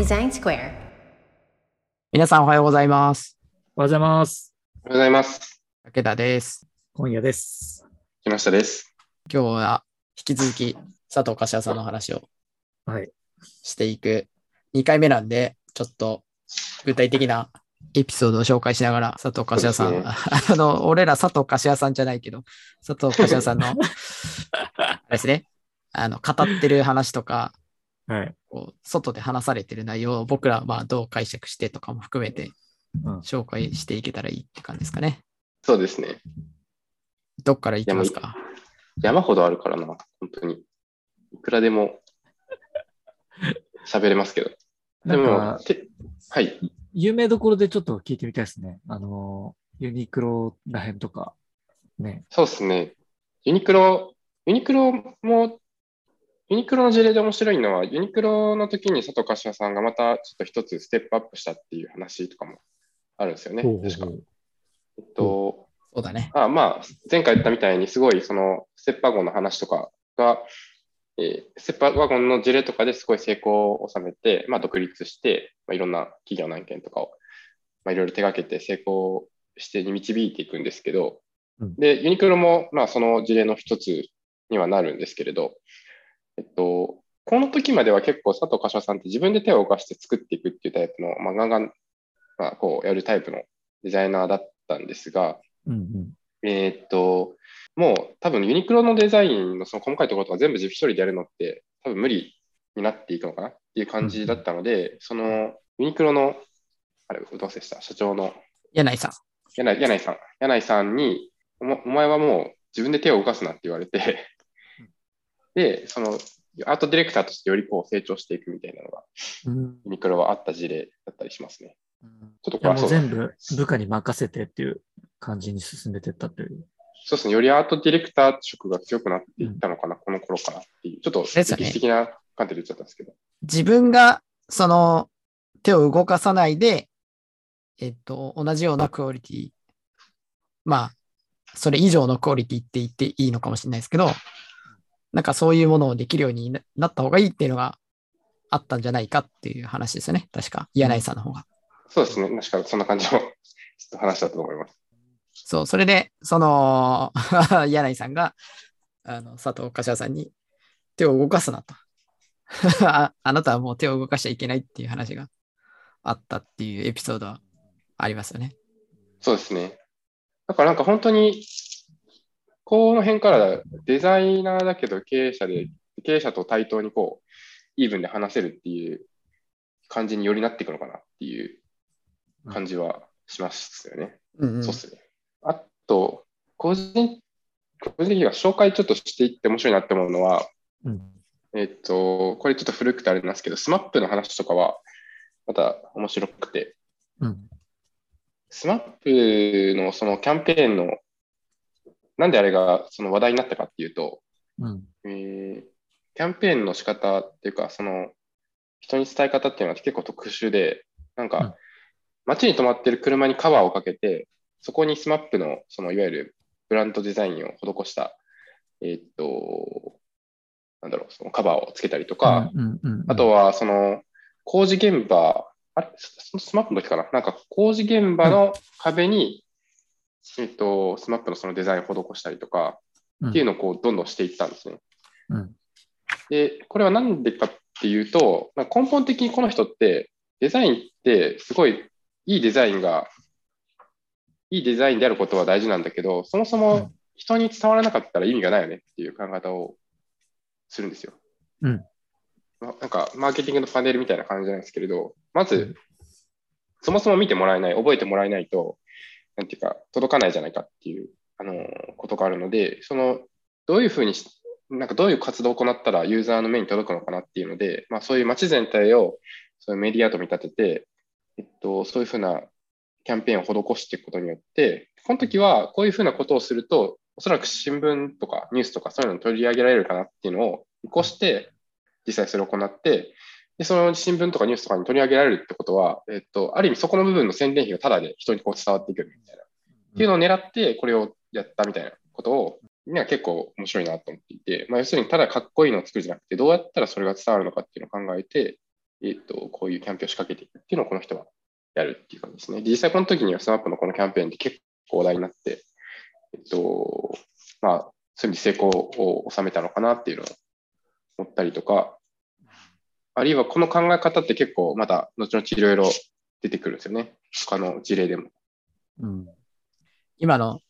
Design Square. 皆さんおはようございます。おはようございます。おはようございます。武田です。今夜です。木下です。今日は引き続き佐藤柏さんの話をはい。していく2回目なんで、ちょっと具体的なエピソードを紹介しながら、佐藤柏さん、そうであの、俺ら佐藤柏さんじゃないけど、佐藤柏さんの、あれですね、あの、語ってる話とか、はい。こう外で話されてる内容を僕らはまあどう解釈してとかも含めてうん紹介していけたらいいって感じですかね。そうですね。どっからいきますか？山ほどあるからな、本当に。いくらでも喋れますけど。でもはい。有名どころでちょっと聞いてみたいですね。あの、ユニクロらへんとか。ね。そうですね。ユニクロ、ユニクロも、ユニクロの事例で面白いのは、ユニクロの時に佐藤柏さんがまたちょっと一つステップアップしたっていう話とかもあるんですよね。確か。えっと、そうだね。あまあ、前回言ったみたいに、すごいそのステップワゴンの話とかが、えーステップワゴンの事例とかですごい成功を収めて、まあ、独立して、まあ、いろんな企業の案件とかを、まあ、いろいろ手掛けて成功して導いていくんですけど、うんで、ユニクロも、まあ、その事例の一つにはなるんですけれど、えっと、この時までは結構佐藤柏さんって自分で手を動かして作っていくっていうタイプの、まあ、ガンガン、まあ、こうやるタイプのデザイナーだったんですが、うんうん。えーっと、もう多分ユニクロのデザインのその細かいところとか全部自分一人でやるのって多分無理になっていくのかな？っていう感じだったので、そのユニクロの、あれ、どうせした？社長の。柳井さん。柳井さん、柳井さんにおも、お前はもう自分で手を動かすなって言われて、で、そのアートディレクターとしてよりこう成長していくみたいなのがうん。ユニクロはあった事例だったりしますね。全部部下に任せてっていう感じに進めてったという。そうですね、よりアートディレクター色が強くなっていったのかな、この頃からっていう、ちょっと歴史的な観点で言っちゃったんですけど。自分がその手を動かさないで、えっと、同じようなクオリティ、まあ、それ以上のクオリティって言っていいのかもしれないですけど、なんかそういうものをできるようにななった方がいいっていうのがあったんじゃないかっていう話ですよね。確か、柳井さんの方が。そうですね、確かそんな感じの話だと思います。そう、それで、その、柳井さんが、あの、佐藤柏さんに手を動かすなと。ああなたはもう手を動かしちゃいけないっていう話があったっていうエピソードはありますよね。そうですね。だからなんか本当に、この辺からデザイナーだけど経営者で、経営者と対等にこう、イーブンで話せるっていう感じによりなっていくのかなっていう感じはしますよね。うんうんそうっすね。あと、個人、個人的には紹介ちょっとしていって面白いなって思うのは、うん。えっと、これちょっと古くてあれなんですけど、スマップの話とかは、また面白くて、うん。スマップのそのキャンペーンの、なんであれがその話題になったかっていうと、うん。えーキャンペーンの仕方っていうか、その人に伝え方っていうのは結構特殊で、なんうん。か、街に止まってる車にカバーをかけて、そこにスマップの、そのいわゆるブランドデザインを施した、えーっと、なんだろう、そのカバーをつけたりとか、うんうんうん、あとは、その、工事現場、あれ、ススマップの時かな？なんか、工事現場の壁に、えっと、スマップのそのデザインを施したりとか、っていうのをこう、どんどんしていったんですね。うん。で、これはなんでかっていうと、まあ根本的にこの人って、デザインってすごいいいデザインが、いいデザインであることは大事なんだけど、そもそうもん。人に伝わらなかったら意味がないよねっていう考え方をするんですよ。うん。まなんか、マーケティングのパネルみたいな感じなんですけれど、まずうん、そもそも見てもらえない、覚えてもらえないと、なんていうか、届かないじゃないかっていう、あのことがあるので、その、どういうふうに、なんかどういう活動を行ったらユーザーの目に届くのかなっていうので、まあそういう街全体をそういうメディアと見立てて、えっと、そういうふうなキャンペーンを施していくことによって、この時はこういうふうなことをすると、おそらく新聞とかニュースとかそういうのに取り上げられるかなっていうのを見越して、実際それを行って、で、その新聞とかニュースとかに取り上げられるってことは、えっと、ある意味そこの部分の宣伝費がタダで人にこう伝わっていくみたいな、っていうのを狙ってこれをやったみたいなことを、みんな結構面白いなと思っていて、まあ、要するにただかっこいいのを作るんじゃなくて、どうやったらそれが伝わるのかっていうのを考えて、えっと、こういうキャンペーンを仕掛けていくっていうのをこの人はやるっていう感じですね。で実際この時には SMAP のこのキャンペーンって結構話題になって、えっと、まあ、そういう意味で成功を収めたのかなっていうのを思ったりとか、あるいはこの考え方って結構まだ後々いろいろ出てくるんですよね。他の事例でも。うん。今の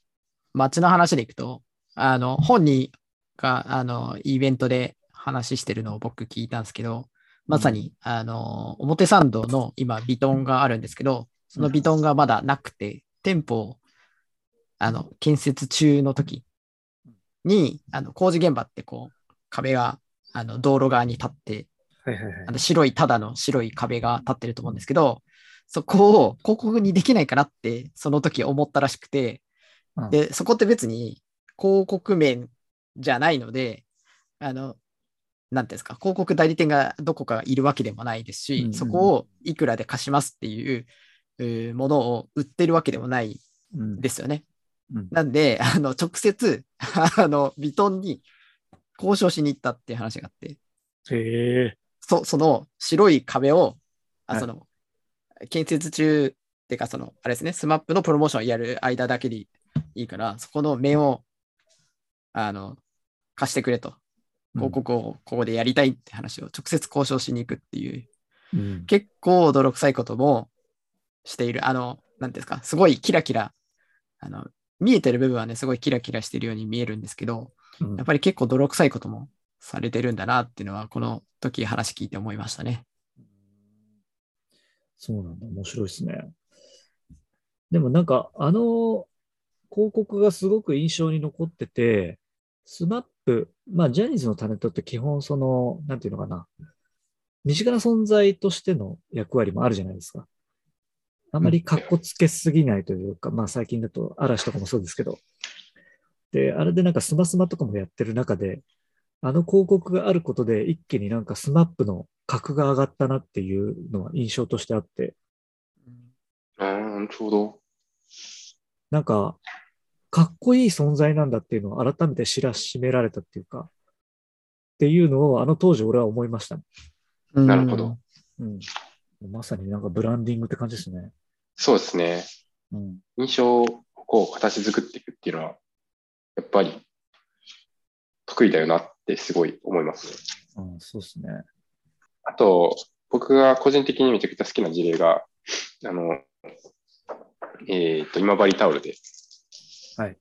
街の話でいくと、あの、本人が、あの、イベントで話してるのを僕聞いたんですけど、まさに、あの、表参道の今、ビトンがあるんですけど、そのビトンがまだなくて、店舗を、あの、建設中の時に、あの、工事現場ってこう、壁が、あの、道路側に立って、はいはいはいあ。の白い、ただの白い壁が立ってると思うんですけど、そこを広告にできないかなって、その時思ったらしくて、うんで、そこって別に広告面じゃないので、あの、なんていうんですか、広告代理店がどこかいるわけでもないですし、うんうんうんそこをいくらで貸しますっていうものを売ってるわけでもないうんですよね。うんなんで、あの、直接、あの、ビトンに交渉しに行ったっていう話があって、へえ。そその白い壁を、あはいその、建設中っていうか、その、あれですね、スマップのプロモーションをやる間だけでいいから、そこの面を、あの、貸してくれと。広告をここでやりたいって話を直接交渉しに行くっていう、うん。結構泥臭いこともしている。あの、なんですか、すごいキラキラ、あの、見えてる部分はね、すごいキラキラしてるように見えるんですけど、うんやっぱり結構泥臭いこともされてるんだなっていうのは、この時話聞いて思いましたね。そうなんだ。面白いですね。でもなんか、あの広告がすごく印象に残ってて、スマップ、まあ、ジャニーズのタレントって基本その、なんていうのかな、身近な存在としての役割もあるじゃないですか。あまり格好つけすぎないというか、まあ最近だと嵐とかもそうですけど。で、あれでなんかスマスマとかもやってる中で、あの広告があることで一気になんかスマップの格が上がったなっていうのは印象としてあって、ああ、なるほど。なんか、かっこいい存在なんだっていうのを改めて知らしめられたっていうか、っていうのをあの当時俺は思いました。なるほど。うん。まさになんかブランディングって感じですね。そうですね。うん。印象をこう形作っていくっていうのは、やっぱり得意だよなってすごい思いますね。うん、そうですね。あと、僕が個人的にめちゃくちゃ好きな事例が、あの、えっ、と、今治タオルで。はい。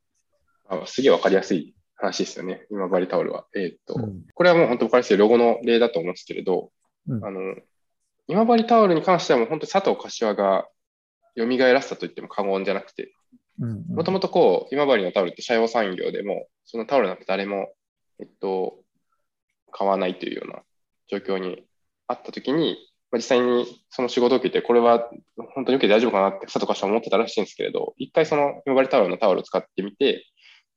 あすげえわかりやすい話ですよね。今治タオルは。えっ、と、うんこれはもう本当わかりやすいロゴの例だと思うんですけれど、うんあの、今治タオルに関してはもう本当佐藤柏が蘇らせたと言っても過言じゃなくて、うん。もともとこう、今治のタオルって社用産業でも、そのタオルなんて誰も、えっと、買わないというような状況にあったときに、まあ、実際にその仕事を受けて、これは本当に受けて大丈夫かなって佐藤柏は思ってたらしいんですけれど、一回その今治タオルのタオルを使ってみて、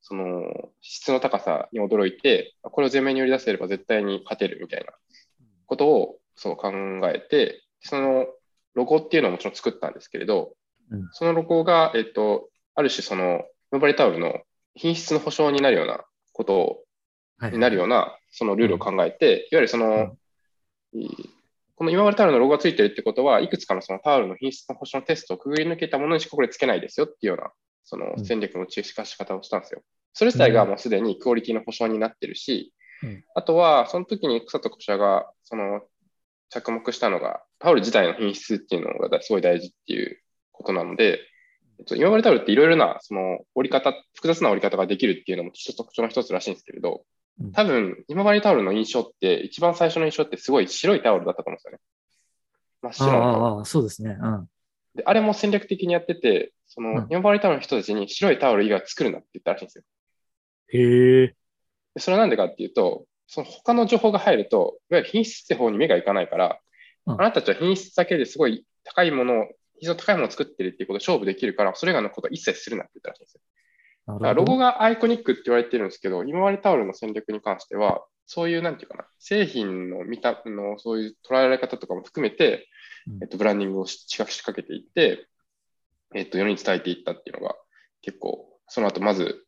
その質の高さに驚いて、これを前面に売り出せれば絶対に勝てるみたいなことをそう考えて、そのロゴっていうのをもちろん作ったんですけれど、うん。そのロゴが、えっと、ある種その、今治タオルの品質の保証になるようなことをはいになるような、そのルールを考えて、いわゆるその、いこの今治タオルのロゴがついてるってことは、いくつかのそのタオルの品質の保証のテストをくぐり抜けたものにしかこれつけないですよっていうような、そのうん。戦略の打ち出し方をしたんですよ。それ自体がもうすでにクオリティの保証になってるし、うん。あとは、その時に草と古社が、その、着目したのが、タオル自体の品質っていうのがすごい大事っていうことなので、えっと、今治タオルっていろいろな、その、折り方、複雑な折り方ができるっていうのも特徴の一つらしいんですけれどうん、多分、今治タオルの印象って、一番最初の印象ってすごい白いタオルだったと思うんですよね。真っ白なタオル。ああ、そうですね。うん。で、あれも戦略的にやってて、そのうん、今治タオルの人たちに白いタオル以外作るなって言ったらしいんですよ。へえ。でそれはなんでかっていうと、その他の情報が入ると、いわゆる品質って方に目がいかないから、うんあなたたちは品質だけですごい高いものを、非常に高いものを作ってるっていうことで勝負できるから、それ以外のことは一切するなって言ったらしいんですよ。なだからロゴ。がアイコニックって言われてるんですけど、今治タオルの戦略に関しては、そういう、なんていうかな、製品の見たの、そういう捉えられ方とかも含めてうん、えっと、ブランディングをし仕掛けていって、えっと、世に伝えていったっていうのが、結構、その後、まず、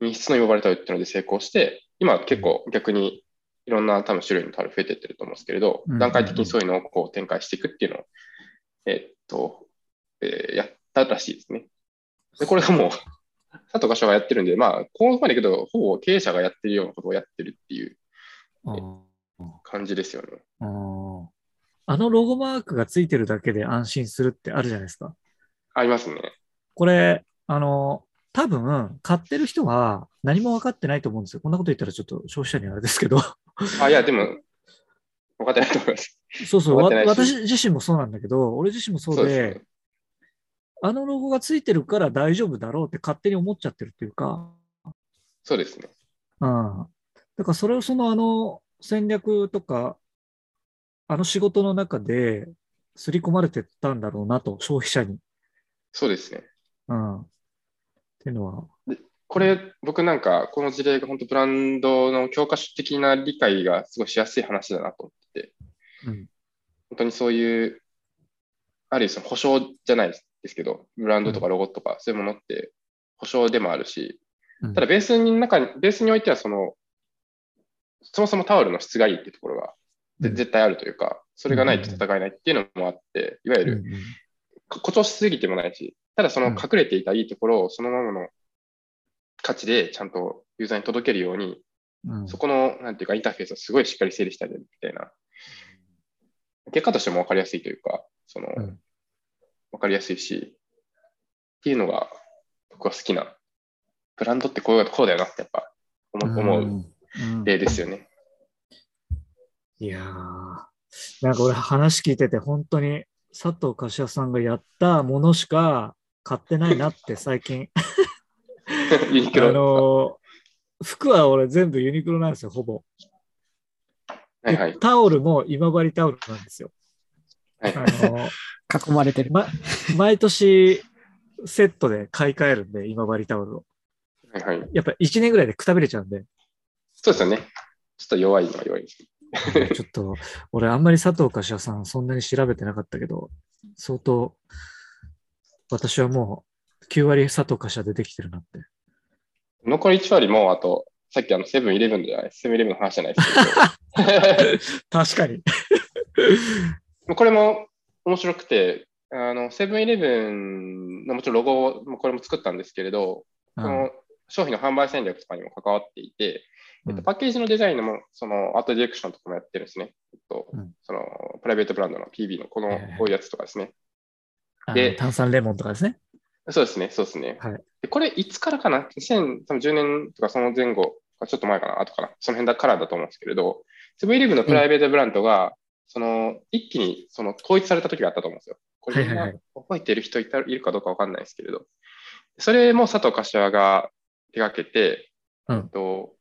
品質の今治タオルっていうので成功して、今結構逆にいろんな多分種類のタオル増えてってると思うんですけれど、段階的にそういうのをこう展開していくっていうのを、えっと、えーやったらしいですね。で、これがもう、佐藤柏がやってるんで、まあ、ここまでいくと、ほぼ経営者がやってるようなことをやってるっていううん感じですよね。うんあのロゴマークがついてるだけで安心するってあるじゃないですか。ありますね。これ、あの、多分、買ってる人は何も分かってないと思うんですよ。こんなこと言ったらちょっと消費者にはあれですけど。あ、いや、でも、分かってないと思います。そうそう、私自身もそうなんだけど、俺自身もそうで。あのロゴがついてるから大丈夫だろうって勝手に思っちゃってるっていうか、そうですね。うん。だからそれをそのあの戦略とか、あの仕事の中で刷り込まれてったんだろうなと、消費者に。そうですね。うん。っていうのは、これ、僕なんか、この事例が本当ブランドの教科書的な理解がすごいしやすい話だなと思ってて、うん。本当にそういう、ある意味その保証じゃないですけど、ブランドとかロゴとかそういうものって保証でもあるし、うん。ただベースに中に、ベースにおいてはその、そもそもタオルの質がいいってところが絶対あるというか、それがないと戦えないっていうのもあって、いわゆる誇張しすぎてもないし、ただそのうん。隠れていたいいところをそのままの価値でちゃんとユーザーに届けるように、うん。そこの、なんていうか、インターフェースをすごいしっかり整理してあげるみたいな。結果としても分かりやすいというか、その、うん分かりやすいし、っていうのが僕は好きな。ブランドってこうこうだよなってやっぱ思思ううん例ですよね。いやー、なんか俺話聞いてて本当に佐藤柏さんがやったものしか買ってないなって 最近。あユニクロ。のー服は俺全部ユニクロなんですよ、ほぼ。はいはい。タオルも今治タオルなんですよ。はいあのー囲まれてる。ま、毎年セットで買い替えるんで、今治タオルを。はいはい。やっぱ1年ぐらいでくたびれちゃうんで、そうですよね。ちょっと弱いのは弱いです。ちょっと俺あんまり佐藤柏さんそんなに調べてなかったけど、相当私はもう9割佐藤柏出てきてるなって。残り1割も、あと、さっきあのセブンイレブンじゃない、セブンイレブンの話じゃないですけど、確かに。これも面白くて、あのセブンイレブンのもちろんロゴもこれも作ったんですけれど、うんその商品の販売戦略とかにも関わっていて、えっと、うんパッケージのデザインのもそのアートディレクションとかもやってるんですね。えっとうんそのプライベートブランドの PB のこのこういうやつとかですね。で炭酸レモンとかですね。そうですね、そうですね。はいでこれ、いつからかな ?2010 年とかその前後か、ちょっと前かな？後かな？その辺だからだと思うんですけれど、セブンイレブンのプライベートブランドが、その一気にその統一された時があったと思うんですよ。これ覚えてる人いたいるかどうかわかんないですけれど、それも佐藤柏が手掛けて、うん。と、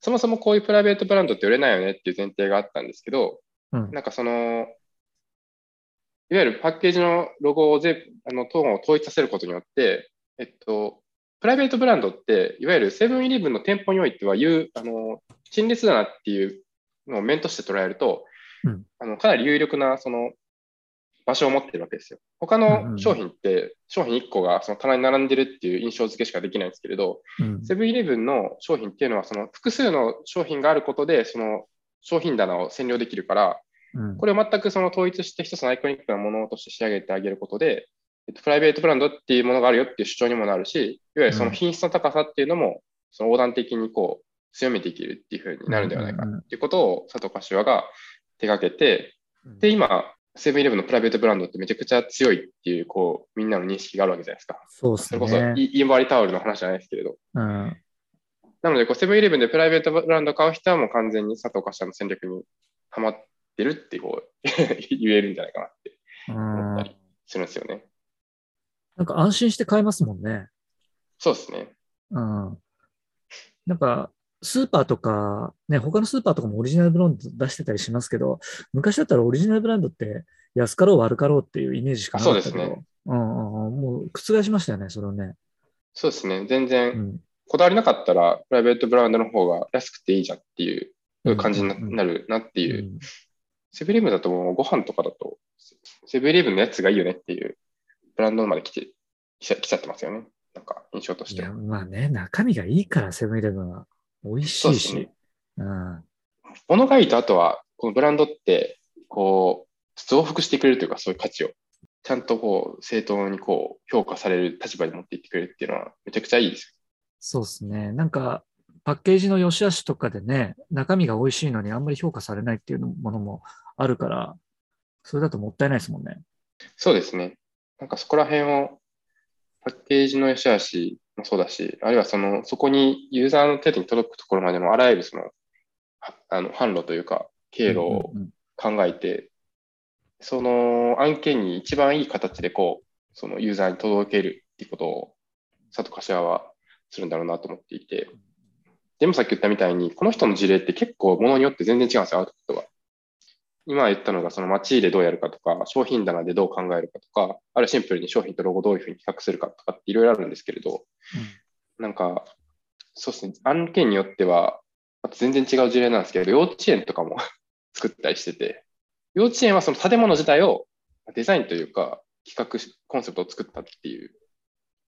そもそもこういうプライベートブランドって売れないよねっていう前提があったんですけど、うん。なんかその、いわゆるパッケージのロゴを全部、あの、トーンを統一させることによって、えっと、プライベートブランドって、いわゆるセブンイレブンの店舗においては、いう、あの、陳列だなっていうのを面として捉えると、うん。あのかなり有力な、その、場所を持ってるわけですよ。他の商品って、商品1個がその棚に並んでるっていう印象付けしかできないんですけれど、うん。セブンイレブンの商品っていうのは、その複数の商品があることで、その商品棚を占領できるから、うん。これを全くその統一して一つのアイコニックなものとして仕上げてあげることで、えっと、プライベートブランドっていうものがあるよっていう主張にもなるし、いわゆるその品質の高さっていうのも、その横断的にこう強めていけるっていうふうになるんではないかっていうことを佐藤柏が手掛けて、で、今、セブンイレブンのプライベートブランドってめちゃくちゃ強いっていう、こう、みんなの認識があるわけじゃないですか。そうですそれこそ、ね。イインバリタオルの話じゃないですけれど。うんなので、こうセブンイレブンでプライベートブランドを買う人はもう完全に佐藤柏の戦略にはまってるってこう 言えるんじゃないかなって思ったりするんですよね。なんか安心して買えますもんね。そうですね。うん。なんか、スーパーとか、ね、他のスーパーとかもオリジナルブランド出してたりしますけど、昔だったらオリジナルブランドって安かろう悪かろうっていうイメージしかなかったけど、そうですねうんうんうん、もう覆しましたよね、それをね。そうですね。全う然ん。こだわりなかったら、プライベートブランドの方が安くていいじゃんっていう感じになるなっていう。うんセブンイレブンだともうご飯とかだと、セブンイレブンのやつがいいよねっていうブランドまで来て、来ちゃってますよね。なんか印象としては。まあね、中身がいいからセブンイレブンは美味しいし。そうですね。うん。物がいいと、あとは、このブランドって、こう、増幅してくれるというか、そういう価値を。ちゃんとこう、正当にこう、評価される立場に持っていってくれるっていうのは、めちゃくちゃいいですそうですね。なんか、パッケージの良し悪しとかでね、中身が美味しいのにあんまり評価されないっていうものもあるから、それだともったいないですもんね。よ。そうですね。なんかそこら辺を、パッケージの良し悪しもそうだし、あるいはその、そこにユーザーの手に届くところまでのあらゆるその、はあの、販路というか、経路をうんうん考えて、その案件に一番いい形でこう、そのユーザーに届けるっていうことを、佐藤柏はするんだろうなと思っていて、でもさっき言ったみたいに、この人の事例って結構ものによって全然違うんですよ、アウトプットが。今言ったのが、その街でどうやるかとか、商品棚でどう考えるかとか、あるいはシンプルに商品とロゴをどういうふうに比較するかとかっていろいろあるんですけれど、なんか、そうですね、案件によっては、全然違う事例なんですけど、幼稚園とかも 作ったりしてて、幼稚園はその建物自体をデザインというか、企画し、コンセプトを作ったっていう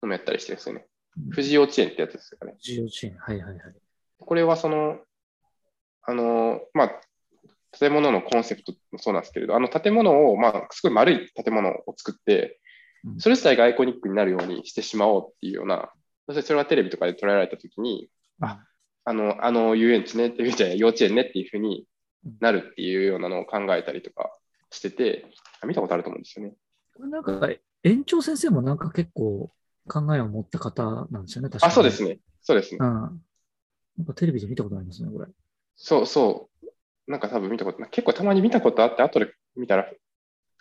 のもやったりしてるんですよね。うん富士幼稚園ってやつですかね。授業チェーン。はいはいはい。これはその、あの、まあ、建物のコンセプトもそうなんですけれど、あの建物を、まあ、すごい丸い建物を作ってう、んそれ自体がアイコニックになるようにしてしまおうっていうような、そしてそれがテレビとかで捉えられたときに、ああの、あの遊園地ねっていうじゃ幼稚園ねっていうふうになるっていうようなのを考えたりとかしてて、あ見たことあると思うんですよね。これなんか、園長先生もなんか結構考えを持った方なんですよね、確かに。あ、そうですね。そうですね。うん。なんかテレビで見たことありますね、これ。そうそう。なんか多分見たこと。結構たまに見たことあって、後で見たら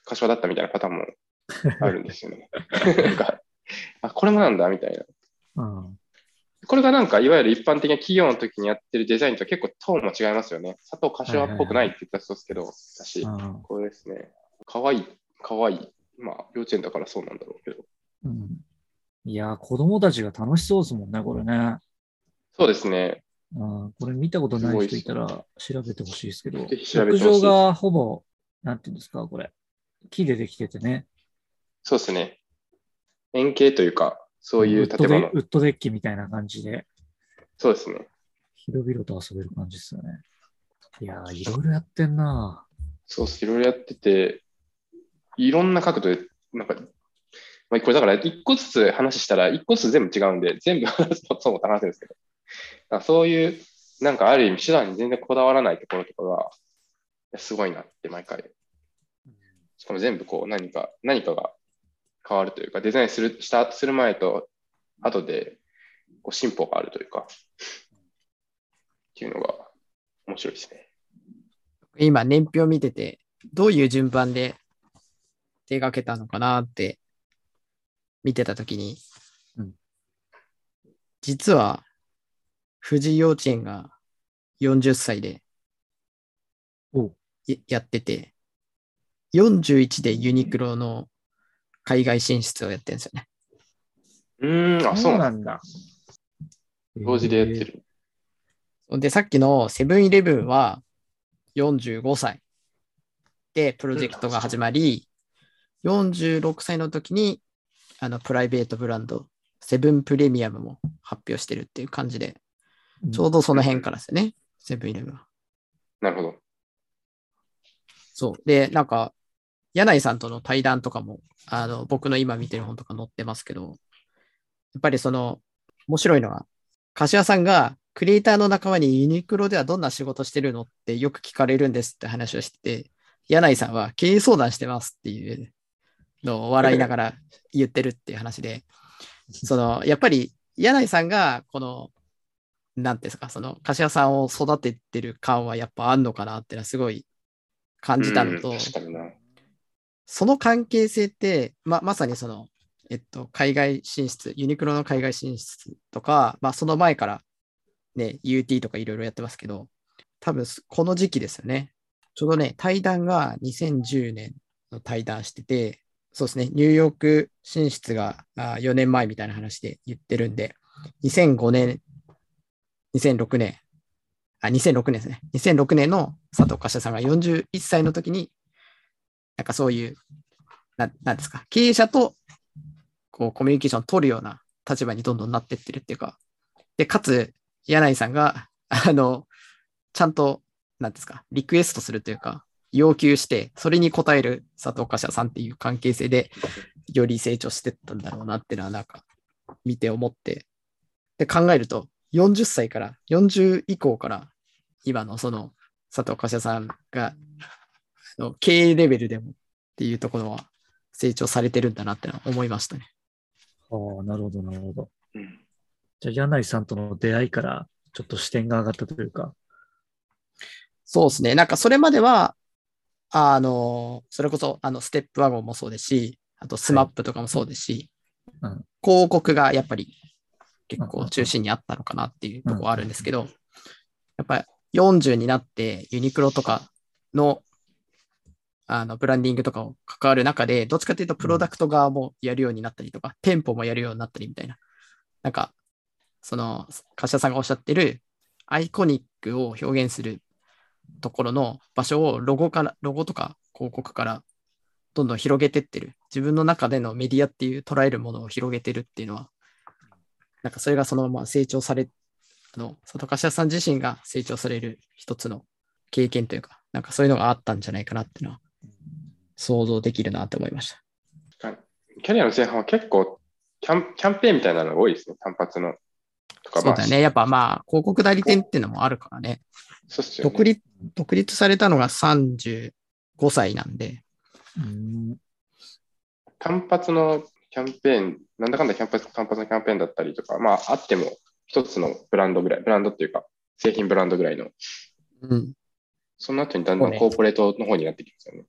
柏だったみたいなパターンも あるんですよね。なんか、あ、これもなんだみたいな。うん。これがなんか、いわゆる一般的な企業の時にやってるデザインと結構トーンも違いますよね。佐藤柏っぽくないって言ったらそうですけど、だし、うんこれですね。かわいい、かわいい。まあ、幼稚園だからそうなんだろうけど。うん。いやー、子供たちが楽しそうですもんね、これね。そうですね。うん、これ見たことない人いたら調べてほしいですけど、屋上がほぼ、なんていうんですか、これ。木でできててね。そうですね。円形というか、そういう建物。ウッドデッキみたいな感じで、そうですね。広々と遊べる感じですよね。いやー、いろいろやってんなそうっす、いろいろやってて、いろんな角度で、なんか、まあ、これだから一個ずつ話したら一個ずつ全部違うんで、全部話すとそうも話せるんですけど、だそういう、なんかある意味手段に全然こだわらないところとかが、すごいなって毎回。しかも全部こう何か、何かが変わるというか、デザインする、した、する前と後で、こう進歩があるというか、っていうのが面白いですね。今、年表見てて、どういう順番で手がけたのかなって見てたときに、うん実は、富士幼稚園が40歳でややってて、41でユニクロの海外進出をやってるんですよね。うーん、あ、そうなんだ。んだ。同時でやってる。で、さっきのセブンイレブンは45歳でプロジェクトが始まり、46歳の時にあのプライベートブランド、セブンプレミアムも発表してるっていう感じで、ちょうどその辺からですよね、セブンイレブンは。なるほど。そう。で、なんか、柳井さんとの対談とかも、あの、僕の今見てる本とか載ってますけど、やっぱりその、面白いのは、柏さんが、クリエイターの仲間にユニクロではどんな仕事してるのってよく聞かれるんですって話をしてて、柳井さんは経営相談してますっていうのを笑いながら言ってるっていう話で、その、やっぱり柳井さんが、この、なんていうんですか、その、柏さんを育ててる感はやっぱあんのかなってのはすごい感じたのと。その関係性って、ままさにその、えっと、海外進出、ユニクロの海外進出とか、まあ、その前からね、UT とかいろいろやってますけど、多分この時期ですよね。ちょうどね、対談が2010年の対談してて、そうですね、ニューヨーク進出があ4年前みたいな話で言ってるんで、2005年、2006年、あ、2006年ですね。2006年の佐藤柏さんが41歳の時に、なんかそういう、ななんですか、経営者とこうコミュニケーションを取るような立場にどんどんなってってるっていうか、で、かつ、柳井さんが、あの、ちゃんとなんですか、リクエストするというか、要求して、それに応える佐藤柏さんっていう関係性で、より成長してったんだろうなっていうのは、なんか、見て思って、で、考えると、40歳から、40以降から、今のその佐藤柏さんが、あの経営レベルでもっていうところは成長されてるんだなって思いましたね。ああ、なるほど、なるほど。うんじゃあ、柳井さんとの出会いから、ちょっと視点が上がったというか。そうですね。なんかそれまでは、あの、それこそ、あの、ステップワゴンもそうですし、あとスマップとかもそうですし、うん広告がやっぱり結構中心にあったのかなっていうところはあるんですけど、やっぱり40になってユニクロとかのあのブランディングとかを関わる中で、どっちかというとプロダクト側もやるようになったりとか、店舗もやるようになったりみたいな。なんか、その、柏さんがおっしゃってるアイコニックを表現するところの場所をロゴから、ロゴとか広告からどんどん広げてってる。自分の中でのメディアっていう捉えるものを広げてるっていうのは、なんかそれがそのまま成長され、あの、佐藤柏さん自身が成長される一つの経験というか、なんかそういうのがあったんじゃないかなっていうのは想像できるなって思いました。キャリアの前半は結構キャンキャンペーンみたいなのが多いですね、単発の。そうだよね。やっぱまあ、広告代理店っていうのもあるからね。そうっすよね。独立、独立されたのが35歳なんで、うん。単発のキャンペーン、なんだかんだキャンパス単発のキャンペーンだったりとか、まあ、あっても一つのブランドぐらい、ブランドっていうか、製品ブランドぐらいの、うん。その後にだんだんねコーポレートの方になってきますよね。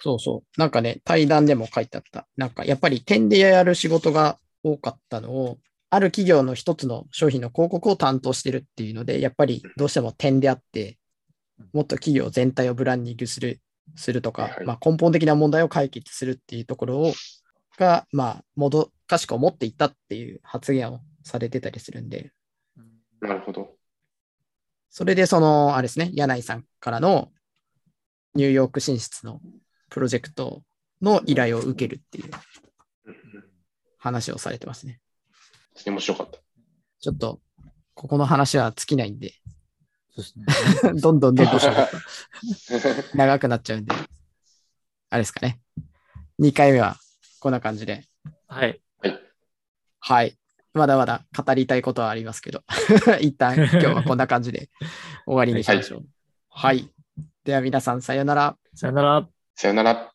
そうそう。なんかね、対談でも書いてあった。なんかやっぱり点でやる仕事が多かったのを、ある企業の一つの商品の広告を担当してるっていうので、やっぱりどうしても点であって、もっと企業全体をブランディングする、するとか、はいはいまあ、根本的な問題を解決するっていうところを、が、まあ、もどかしく思っていったっていう発言をされてたりするんで、なるほど。それでその、あれですね、柳井さんからのニューヨーク進出のプロジェクトの依頼を受けるっていう話をされてますね。面白かった。ちょっと、ここの話は尽きないんで、そうですね。どんどんどんどん 長くなっちゃうんで、あれですかね。2回目はこんな感じで、はい。はい。まだまだ語りたいことはありますけど、一旦今日はこんな感じで終わりにしましょう。はい。では皆さん、さようなら。さよなら。さよなら。